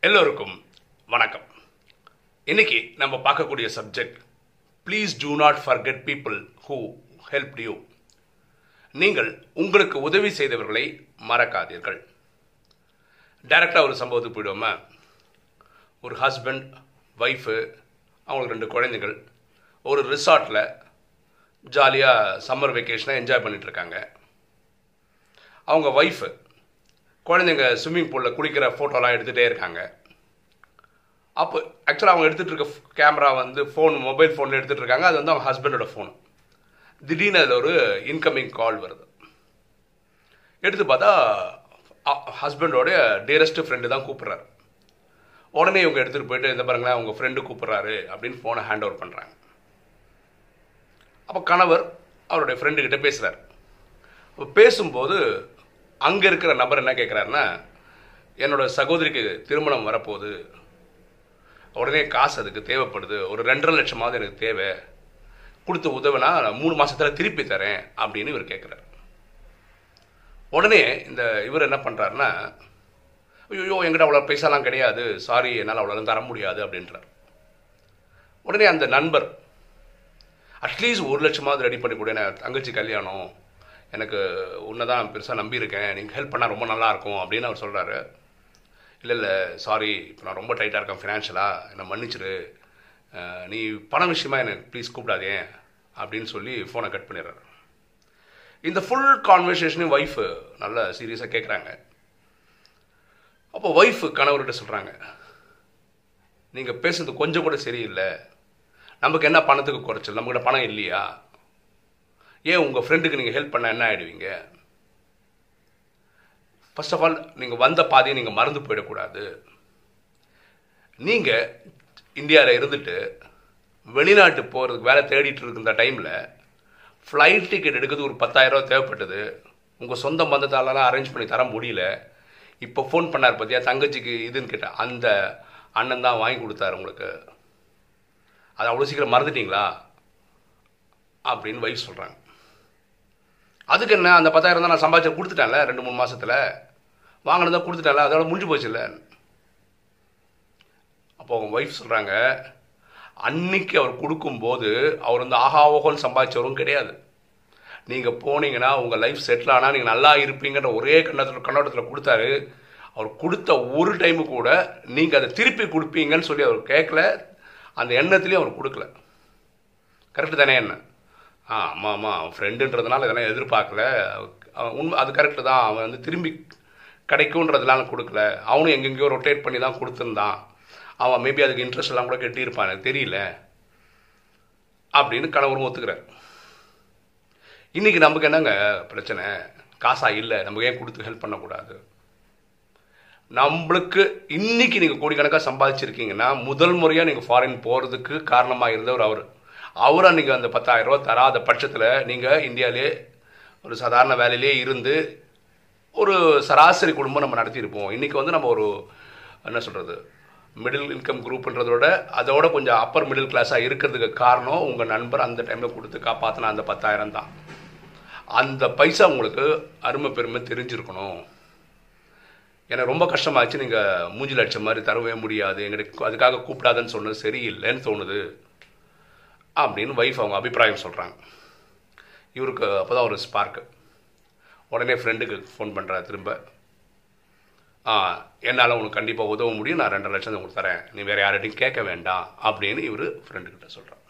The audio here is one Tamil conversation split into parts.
எல்லோருக்கும் வணக்கம். இன்னைக்கு நம்ம பார்க்கக்கூடிய subject please do not forget people who help you நீங்கள் உங்களுக்கு உதவி செய்தவர்களை மறக்காதீர்கள். டைரக்டாக ஒரு சம்பவத்துக்கு போயிடுவோமா? ஒரு ஹஸ்பண்ட் ஒய்ஃபு அவங்களுக்கு ரெண்டு குழந்தைகள் ஒரு ரிசார்ட்டில் ஜாலியாக சம்மர் வெக்கேஷனாக என்ஜாய் பண்ணிகிட்ருக்காங்க அவங்க ஒய்ஃபு குழந்தைங்க ஸ்விம்மிங் பூலில் குளிக்கிற ஃபோட்டோலாம் எடுத்துகிட்டே இருக்காங்க. அப்போ ஆக்சுவலாக அவங்க எடுத்துகிட்டு இருக்க கேமரா வந்து ஃபோன் மொபைல் ஃபோனில் எடுத்துகிட்டு இருக்காங்க. அது வந்து அவங்க ஹஸ்பண்டோட ஃபோன் திடீர்னு அதில் ஒரு இன்கமிங் கால் வருது. எடுத்து பார்த்தா ஹஸ்பண்டோட டியரஸ்ட் ஃப்ரெண்டு தான் கூப்பிட்றாரு. உடனே இவங்க எடுத்துகிட்டு போயிட்டு இந்த பாருங்களேன் உங்கள் ஃப்ரெண்டு கூப்பிட்றாரு அப்படின்னு ஃபோனை ஹேண்ட் ஓவர் பண்ணுறாங்க அப்போ கணவர் அவருடைய ஃப்ரெண்டுக்கிட்ட பேசுகிறார் அப்போ பேசும்போது அங்கே இருக்கிற நபர் என்ன கேட்குறாருன்னா என்னோட சகோதரிக்கு திருமணம் வரப்போகுது. உடனே காசு அதுக்கு தேவைப்படுது. ஒரு ரெண்டரை லட்சமாவது எனக்கு தேவை. கொடுத்து உதவினா நான் மூணு மாதத்தில் திருப்பி தரேன் அப்படின்னு இவர் கேட்குறாரு உடனே இந்த இவர் என்ன பண்ணுறாருன்னா ஐயோ என்கிட்ட அவ்வளோ பைசாலாம் கிடையாது. சாரி என்னால் அவ்வளோ தர முடியாது அப்படின்றார். உடனே அந்த நண்பர் அட்லீஸ்ட் ஒரு லட்சமாவது ரெடி பண்ணி கொடு தங்கச்சி கல்யாணம். எனக்கு உன்னை தான் பெருசாக நம்பியிருக்கேன். நீங்கள் ஹெல்ப் பண்ணால் ரொம்ப நல்லாயிருக்கும் அப்படின்னு அவர் சொல்கிறாரு இல்லை இல்லை சாரி இப்போ நான் ரொம்ப டைட்டாக இருக்கேன் ஃபினான்ஷியலாக என்னை மன்னிச்சிரு. நீ பண விஷயமா எனக்கு ப்ளீஸ் கூப்பிடாதே அப்படின்னு சொல்லி ஃபோனை கட் பண்ணிடுறாரு. இந்த ஃபுல் கான்வர்சேஷனையும் ஒய்ஃபு நல்லா சீரியஸாக கேட்குறாங்க அப்போ ஒய்ஃபு கணவர்கிட்ட சொல்கிறாங்க நீங்கள் பேசுறது கொஞ்சம் கூட சரியில்லை. நமக்கு என்ன பணத்துக்கு குறைச்சல்? நம்மகிட்ட பணம் இல்லையா? ஏன் உங்கள் ஃப்ரெண்டுக்கு நீங்கள் ஹெல்ப் பண்ண என்ன ஆகிடுவீங்க ஃபர்ஸ்ட் ஆஃப் ஆல் நீங்கள் வந்த பாதையை நீங்கள் மறந்து போயிடக்கூடாது. நீங்கள் இந்தியாவில் இருந்துட்டு வெளிநாட்டு போகிறதுக்கு வேலை தேடிட்டு இருக்கிற டைமில் ஃப்ளைட் டிக்கெட் எடுக்கிறது ஒரு பத்தாயிரரூவா தேவைப்பட்டது. உங்கள் சொந்த பந்தத்தாலலாம் அரேஞ்ச் பண்ணி தர முடியல. இப்போ ஃபோன் பண்ணார் பார்த்தியா தங்கச்சிக்கு இதுன்னு கேட்டேன் அந்த அண்ணன் தான் வாங்கி கொடுத்தாரு உங்களுக்கு. அது அவ்வளோ சீக்கிரம் மறந்துட்டீங்களா? அப்படின்னு வைஃப் சொல்கிறாங்க அதுக்கு என்ன அந்த பத்தாயிரம் தான் நான் சம்பாதிச்சு கொடுத்துட்டேன்ல ரெண்டு மூணு மாதத்தில் வாங்கினதை கொடுத்துட்டேன்ல அதோட முடிஞ்சு போச்சுல்ல அப்போ அவங்க ஒய்ஃப் சொல்கிறாங்க அன்னைக்கு அவர் கொடுக்கும்போது அவர் வந்து ஆஹா ஓஹோன்னு சம்பாதிச்சவரும் கிடையாது. நீங்கள் போனீங்கன்னா உங்கள் லைஃப் செட்டில் ஆனால் நீங்கள் நல்லா இருப்பீங்கன்ற ஒரே கண்ணத்தில் கண்ணோட்டத்தில் கொடுத்தாரு. அவர் கொடுத்த ஒரு டைமு கூட நீங்கள் அதை திருப்பி கொடுப்பீங்கன்னு சொல்லி அவர் கேட்கல அந்த எண்ணத்துலேயும் அவர் கொடுக்கல. கரெக்டு தானே என்ன? ஆ ஆமாம் ஆமாம் அவன் ஃப்ரெண்டுன்றதுனால இதெல்லாம் எதிர்பார்க்கல. உண்மை அது கரெக்டு தான். அவன் வந்து திரும்பி கிடைக்குன்றதுனால கொடுக்கல. அவனும் எங்கெங்கேயோ ரொட்டேட் பண்ணி தான் கொடுத்துருந்தான். அவன் மேபி அதுக்கு இன்ட்ரெஸ்ட் எல்லாம் கூட கெட்டியிருப்பான் எனக்கு தெரியல. அப்படின்னு கணவரும் ஒத்துக்கிறார். இன்னைக்கு நமக்கு என்னங்க பிரச்சனை? காசா இல்லை நமக்கு ஏன் கொடுத்து ஹெல்ப் பண்ணக்கூடாது? நம்மளுக்கு இன்னைக்கு நீங்கள் கோடிக்கணக்காக சம்பாதிச்சிருக்கீங்கன்னா முதல் முறையாக நீங்கள் ஃபாரின் போகிறதுக்கு காரணமாக இருந்தவர் அவர். அவர் அன்றைக்கி அந்த பத்தாயிரம் ரூபா தராத பட்சத்தில் நீங்கள் இந்தியாவிலே ஒரு சாதாரண வேலையிலே இருந்து ஒரு சராசரி குடும்பம் நம்ம நடத்தியிருப்போம் இன்றைக்கி வந்து நம்ம ஒரு என்ன சொல்கிறது மிடில் இன்கம் குரூப்ன்றதோட அதோட கொஞ்சம் அப்பர் மிடில் கிளாஸாக இருக்கிறதுக்கு காரணம் உங்கள் நண்பர் அந்த டைமில் கொடுத்து காப்பாற்றின அந்த பத்தாயிரம் தான். அந்த பைசா உங்களுக்கு அருமை பெருமை தெரிஞ்சிருக்கணும். எனக்கு ரொம்ப கஷ்டமாச்சு. நீங்கள் மூஞ்சில் அடிச்ச மாதிரி தரவே முடியாது. எங்களுக்கு அதுக்காக கூப்பிடாதன்னு சொன்னது சரியில்லைன்னு தோணுது. அப்படின்னு ஒய்ஃப் அவங்க அபிப்பிராயம் சொல்கிறாங்க இவருக்கு அப்போ தான் ஒரு ஸ்பார்க்கு உடனே ஃப்ரெண்டுக்கு ஃபோன் பண்ணுறா திரும்ப. ஆ என்னால் உனக்கு கண்டிப்பாக உதவ முடியும். நான் ரெண்டரை லட்சம் உங்களுக்கு தரேன். நீ வேறு யார்கிட்டையும் கேட்க வேண்டாம். அப்படின்னு இவர் ஃப்ரெண்டுக்கிட்ட சொல்கிறான்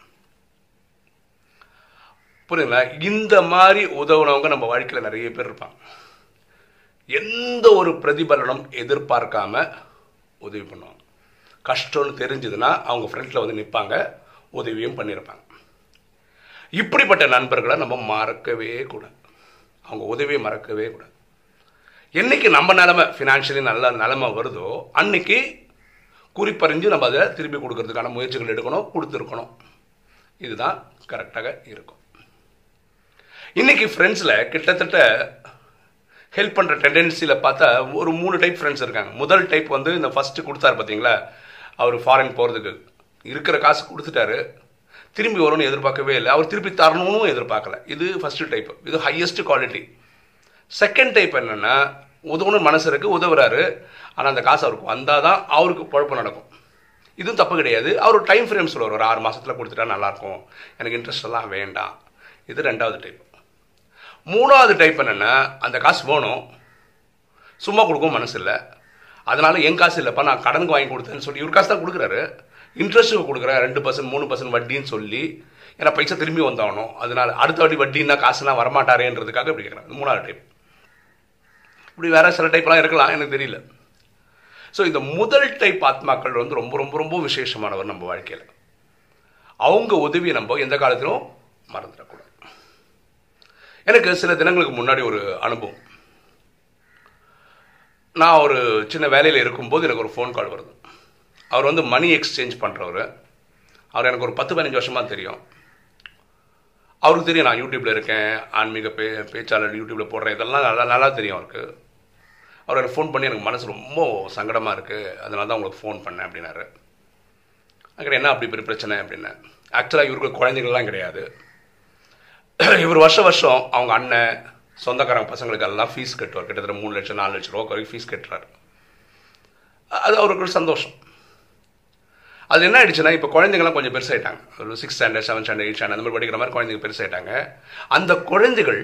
புரியுங்களா இந்த மாதிரி உதவுனவங்க நம்ம வாழ்க்கையில் நிறைய பேர் இருப்பாங்க. எந்த ஒரு பிரதிபலனும் எதிர்பார்க்காம உதவி பண்ணுவாங்க. கஷ்டம்னு தெரிஞ்சதுன்னா அவங்க ஃப்ரெண்டில் வந்து நிற்பாங்க உதவியும் பண்ணியிருப்பாங்க இப்படிப்பட்ட நண்பர்களை நம்ம மறக்கவே கூடாது. அவங்க உதவியை மறக்கவே கூடாது. என்னைக்கு நம்ம நிலமை ஃபினான்ஷியலி நல்ல நிலமை வருதோ அன்னைக்கு குறிப்பறிஞ்சு நம்ம அதை திருப்பி கொடுக்கறதுக்கான முயற்சிகள் எடுக்கணும் கொடுத்துருக்கணும். இதுதான் கரெக்டாக இருக்கும். இன்னைக்கு ஃப்ரெண்ட்ஸில் கிட்டத்தட்ட ஹெல்ப் பண்ணுற டெண்டன்சியில் பார்த்தா ஒரு மூணு டைப் ஃப்ரெண்ட்ஸ் இருக்காங்க. முதல் டைப் வந்து இந்த ஃபஸ்ட்டு கொடுத்தாரு பார்த்தீங்களா? அவர் ஃபாரின் போகிறதுக்கு இருக்கிற காசு கொடுத்துட்டாரு. திரும்பி வரும்னு எதிர்பார்க்கவே இல்லை. அவர் திருப்பி தரணும்னு எதிர்பார்க்கல. இது ஃபஸ்ட்டு டைப் இது ஹையஸ்ட் குவாலிட்டி செகண்ட் டைப் என்னென்னா உதவணும் மனசு இருக்குது உதவுறாரு. ஆனால் அந்த காசு அவருக்கு வந்தால் தான் அவருக்கு குழப்பம் நடக்கும். இதுவும் தப்பு கிடையாது. அவர் டைம் ஃப்ரேம் சொல்லுவார். ஒரு ஆறு மாதத்தில் கொடுத்துட்டா நல்லாயிருக்கும். எனக்கு இன்ட்ரெஸ்ட் எல்லாம் வேண்டாம். இது ரெண்டாவது டைப் மூணாவது டைப் என்னென்னா அந்த காசு வேணும். சும்மா கொடுக்கவும் மனசு இல்லை. அதனால் என் காசு இல்லைப்பா நான் கடனுக்கு வாங்கி கொடுத்தேன்னு சொல்லி இவர் காசு தான் கொடுக்குறாரு. இன்ட்ரெஸ்ட்டுக்கு கொடுக்குறேன். ரெண்டு பர்சன்ட் மூணு பர்சன்ட் வட்டின்னு சொல்லி ஏன்னா பைசா திரும்பி வந்தாகணும். அதனால் அடுத்த வாட்டி வட்டின்னா காசுலாம் வரமாட்டாரேன்றதுக்காக இப்படி கேட்குறேன் மூணாவது டைப் இப்படி வேறு சில டைப்லாம் இருக்கலாம் எனக்கு தெரியல. ஸோ இந்த முதல் டைப் ஆத்மாக்கள் வந்து ரொம்ப ரொம்ப ரொம்ப விசேஷமானவர் நம்ம வாழ்க்கையில். அவங்க உதவியை நம்ம எந்த காலத்திலும் மறந்துடக்கூடாது. எனக்கு சில தினங்களுக்கு முன்னாடி ஒரு அனுபவம். நான் ஒரு சின்ன வேலையில் இருக்கும்போது எனக்கு ஒரு ஃபோன் கால் வருது. அவர் வந்து மணி எக்ஸ்சேஞ்ச் பண்ணுறவர் அவர் எனக்கு ஒரு பத்து பதினஞ்சு வருஷமாக தெரியும். அவருக்கு தெரியும் நான் யூடியூப்பில் இருக்கேன் ஆன்மீக பே பேச்சாளர் யூடியூப்பில் போடுறேன் இதெல்லாம் நல்லா நல்லா தெரியும் அவருக்கு. அவர் எனக்கு ஃபோன் பண்ணி எனக்கு மனசு ரொம்ப சங்கடமாக இருக்குது அதனால தான் உங்களுக்கு ஃபோன் பண்ணேன் அப்படின்னாரு. அங்கே என்ன அப்படி பெரிய பிரச்சனை அப்படின்னேன் ஆக்சுவலாக இவருக்கு குழந்தைகள்லாம் கிடையாது. இவர் வருஷம் வருஷம் அவங்க அண்ணன் சொந்தக்காரங்க பசங்களுக்கு எல்லாம் ஃபீஸ் கட்டுவார். கிட்டத்தட்ட மூணு லட்சம் நாலு லட்சம் ரூபா வரைக்கும் ஃபீஸ் கட்டுறாரு. அது அவருக்கு ஒரு சந்தோஷம். அது என்ன ஆயிடுச்சுன்னா இப்போ குழந்தைங்களாம் கொஞ்சம் பெருசாகிட்டாங்க ஒரு six standard seven standard eight standard அந்த மாதிரி படிக்கிற மாதிரி குழந்தைங்க பெருசாயிட்டாங்க. அந்த குழந்தைகள்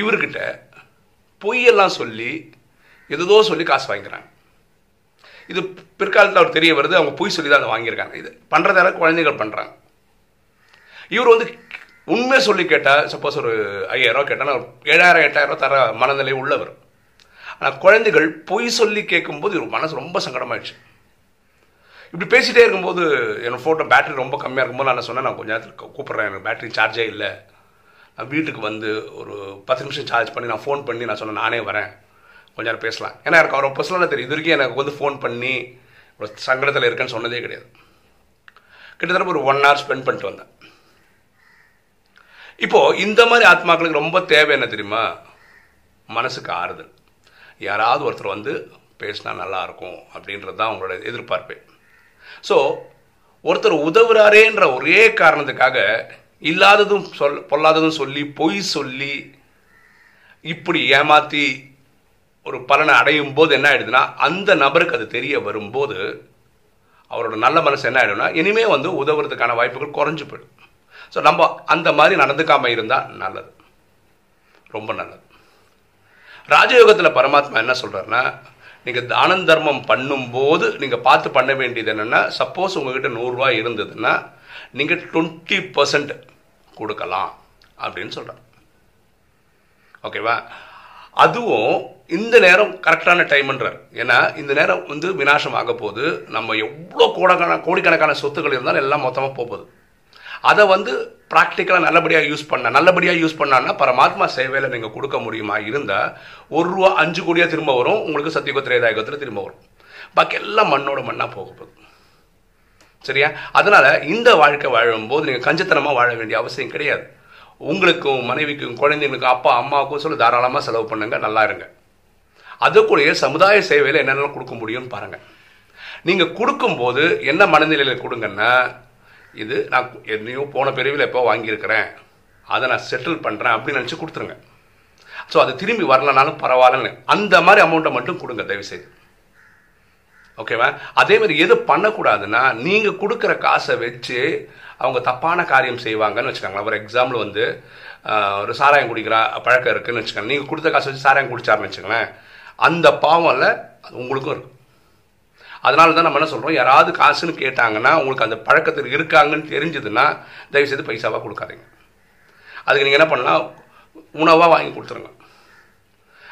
இவர்கிட்ட பொய்யெல்லாம் சொல்லி எதுதோ சொல்லி காசு வாங்கிக்கிறாங்க. இது பிற்காலத்தில் அவர் தெரிய வருது அவங்க பொய் சொல்லி தான் அதை வாங்கியிருக்காங்க. இது பண்ணுறதால குழந்தைகள் பண்ணுறாங்க இவர் வந்து உண்மை சொல்லி கேட்டால் சப்போஸ் ஒரு ஐயாயிரம் கேட்டால் ஏழாயிரம் எட்டாயிரம் தர மனநிலை உள்ளவர். ஆனால் குழந்தைகள் பொய் சொல்லி கேட்கும்போது இவர் மனசு ரொம்ப சங்கடமாயிடுச்சு. இப்படி பேசிகிட்டே இருக்கும்போது என்னோடய ஃபோட்டோ பேட்டரி ரொம்ப கம்மியாக இருக்கும்போது நான் சொன்னேன் நான் கொஞ்சம் நேரத்தில் கூப்பிட்றேன். எனக்கு பேட்டரி சார்ஜே இல்லை. நான் வீட்டுக்கு வந்து ஒரு பத்து நிமிஷம் சார்ஜ் பண்ணி நான் ஃபோன் பண்ணி நான் சொன்னேன் நானே வரேன். கொஞ்ச நேரம் பேசலாம். ஏன்னா எனக்கு அவரை பர்சனலாக தெரியும். இது வரைக்கும் எனக்கு வந்து ஃபோன் பண்ணி ஒரு சங்கடத்தில் இருக்கேன்னு சொன்னதே கிடையாது. கிட்டத்தட்ட ஒரு ஒன் ஹவர் ஸ்பெண்ட் பண்ணிட்டு வந்தேன். இப்போது இந்த மாதிரி ஆத்மாக்களுக்கு ரொம்ப தேவை என்ன தெரியுமா? மனசுக்கு ஆறுதல். யாராவது ஒருத்தர் வந்து பேசினா நல்லாயிருக்கும் அப்படின்றது தான் அவங்களோட எதிர்பார்ப்பு. ஸோ ஒருத்தர் உதவுறாரேன்ற ஒரே காரணத்துக்காக இல்லாததும் சொல் பொல்லாததும் சொல்லி பொய் சொல்லி இப்படி ஏமாற்றி ஒரு பலனை அடையும் போது என்ன ஆயிடுதுன்னா அந்த நபருக்கு அது தெரிய வரும்போது அவரோட நல்ல மனசு என்ன ஆகிடும்னா இனிமே வந்து உதவுறதுக்கான வாய்ப்புகள் குறைஞ்சு போயிடும். ஸோ நம்ம அந்த மாதிரி நடந்துக்காமல் இருந்தால் நல்லது. ரொம்ப நல்லது. ராஜயோகத்தில் பரமாத்மா என்ன சொல்கிறாருன்னா நீங்கள் தானம் தர்மம் பண்ணும்போது நீங்கள் பார்த்து பண்ண வேண்டியது என்னென்னா சப்போஸ் உங்ககிட்ட நூறுரூவா இருந்ததுன்னா நீங்கள் டுவெண்ட்டி பர்சன்ட் கொடுக்கலாம் அப்படின்னு சொல்கிறேன் ஓகேவா அதுவும் இந்த நேரம் கரெக்டான டைம்ன்றார் ஏன்னா இந்த நேரம் வந்து வினாசம் ஆக போது நம்ம எவ்வளோ கோடக்கான கோடிக்கணக்கான சொத்துக்கள் இருந்தாலும் எல்லாம் மொத்தமாக போகுது அதை வந்து ப்ராக்டிக்கலாக நல்லபடியாக யூஸ் பண்ண நல்லபடியாக யூஸ் பண்ணான்னா பரமாத்மா சேவையில் நீங்கள் கொடுக்க முடியுமா? இருந்தால் ஒரு ரூபா அஞ்சு கோடியாக திரும்ப வரும். உங்களுக்கு சத்தியுக திரேதாயுகத்தில் திரும்ப வரும். பாக்கி எல்லாம் மண்ணோட மண்ணாக போக போகுது. சரியா? அதனால் இந்த வாழ்க்கை வாழும்போது நீங்கள் கஞ்சத்தனமாக வாழ வேண்டிய அவசியம் கிடையாது. உங்களுக்கும் மனைவிக்கும் குழந்தைங்களுக்கும் அப்பா அம்மாவுக்கும் சொல்லி தாராளமாக செலவு பண்ணுங்க நல்லா இருங்க. அதுக்குள்ளேயே சமுதாய சேவையில் என்னென்ன கொடுக்க முடியும்னு பாருங்கள் நீங்கள் கொடுக்கும்போது என்ன மனநிலையில் கொடுங்கன்னா இது நான் என்னையோ போன பிரிவில் எப்போ வாங்கியிருக்கிறேன் அதை நான் செட்டில் பண்ணுறேன் அப்படின்னு நினச்சி கொடுத்துருங்க. ஸோ அது திரும்பி வரலனாலும் பரவாயில்லன்னு. அந்த மாதிரி அமௌண்ட்டை மட்டும் கொடுங்க தயவுசெய்து. ஓகேவா அதே மாதிரி எது பண்ணக்கூடாதுன்னா நீங்கள் கொடுக்குற காசை வச்சு அவங்க தப்பான காரியம் செய்வாங்கன்னு வச்சுக்கோங்களேன். ஒரு எக்ஸாம்பிள் வந்து ஒரு சாராயம் குடிக்கிற பழக்கம் இருக்குன்னு வச்சுக்கோங்க. நீங்கள் கொடுத்த காசை வச்சு சாராயம் குடிச்சாருன்னு வச்சுக்கோங்களேன். அந்த பாவம்ல அது உங்களுக்கும் இருக்கும். அதனால தான் நம்ம என்ன சொல்கிறோம் யாராவது காசுன்னு கேட்டாங்கன்னா உங்களுக்கு அந்த பழக்கத்தில் இருக்காங்கன்னு தெரிஞ்சதுன்னா தயவுசெய்து பைசாவாக கொடுக்காதீங்க. அதுக்கு நீங்கள் என்ன பண்ணலாம்? உணவாக வாங்கி கொடுத்துருங்க.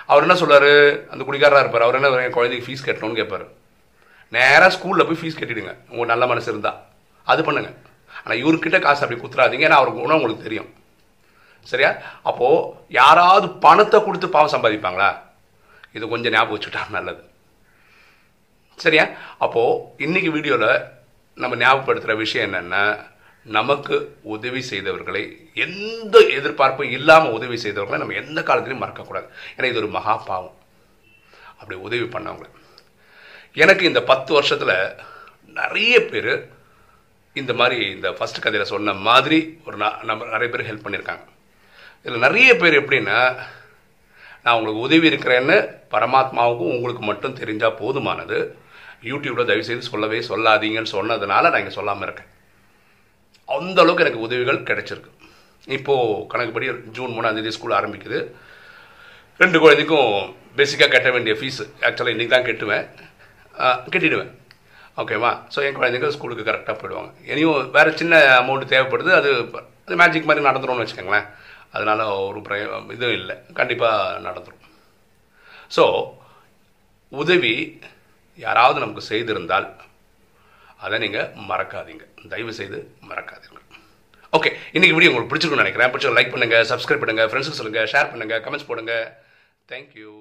அவர் என்ன சொல்கிறார் அந்த குடிக்காரராக இருப்பார். அவர் என்ன என் குழந்தைக்கு ஃபீஸ் கட்டணும்னு கேட்பார். நேராக ஸ்கூலில் போய் ஃபீஸ் கட்டிடுங்க. உங்கள் நல்ல மனசு இருந்தால் அது பண்ணுங்கள் ஆனால் இவர்கிட்ட காசு அப்படி குத்துறாதீங்க. ஏன்னா அவருக்கு உணவு உங்களுக்கு தெரியும். சரியா? அப்போது யாராவது பணத்தை கொடுத்து பாவம் சம்பாதிப்பாங்களா? இது கொஞ்சம் ஞாபகம் வச்சுட்டா நல்லது. சரியா? அப்போது இன்னைக்கு வீடியோவில் நம்ம ஞாபகப்படுத்துகிற விஷயம் என்னென்னா நமக்கு உதவி செய்தவர்களை எந்த எதிர்பார்ப்பும் இல்லாமல் உதவி செய்தவர்களை நம்ம எந்த காலத்திலையும் மறக்கக்கூடாது. ஏன்னா இது ஒரு மகா பாவம். அப்படி உதவி பண்ணவங்க. எனக்கு இந்த பத்து வருஷத்தில் நிறைய பேர் இந்த மாதிரி இந்த ஃபஸ்ட் கதையில் சொன்ன மாதிரி ஒரு நம்ம நிறைய பேர் ஹெல்ப் பண்ணியிருக்காங்க. இதில் நிறைய பேர் எப்படின்னா நான் உங்களுக்கு உதவி இருக்கிறேன்னு பரமாத்மாவுக்கும் உங்களுக்கு மட்டும் தெரிஞ்சால் போதுமானது. யூடியூப்பில் தயவுசெய்து சொல்லவே சொல்லாதீங்கன்னு சொன்னதுனால நான் இங்கே சொல்லாமல் இருக்கேன். அந்த அளவுக்கு எனக்கு உதவிகள் கிடைச்சிருக்கு. இப்போது கணக்குப்படி ஜூன் மூணாம் தேதி ஸ்கூல் ஆரம்பிக்குது. ரெண்டு குழந்தைக்கும் பேசிக்காக கட்ட வேண்டிய ஃபீஸ் ஆக்சுவலாக இன்றைக்கி தான் கட்டுவேன். கட்டிடுவேன். ஓகேவா ஸோ என் குழந்தைங்க ஸ்கூலுக்கு கரெக்டாக போயிடுவாங்க. இனியும் வேறு சின்ன அமௌண்ட் தேவைப்படுது அது அது மேஜிக் மாதிரி நடந்துரும்னு வச்சுக்கோங்களேன். அதனால் ஒரு பிரய இதுவும் இல்லை. கண்டிப்பாக நடந்துடும் ஸோ உதவி யாராவது நமக்கு செய்திருந்தால் அதை நீங்கள் மறக்காதீங்க. தயவு செய்து மறக்காதீங்க ஓகே இன்றைக்கி வீடியோ உங்களுக்கு பிடிச்சிருக்கும்னு நினைக்கிறேன். பிடிச்ச லைக் பண்ணுங்கள் சப்ஸ்கிரைப் பண்ணுங்கள் ஃப்ரெண்ட்ஸுக்கு சொல்லுங்கள் ஷேர் பண்ணுங்கள் கமெண்ட்ஸ் போடுங்க. தேங்க்யூ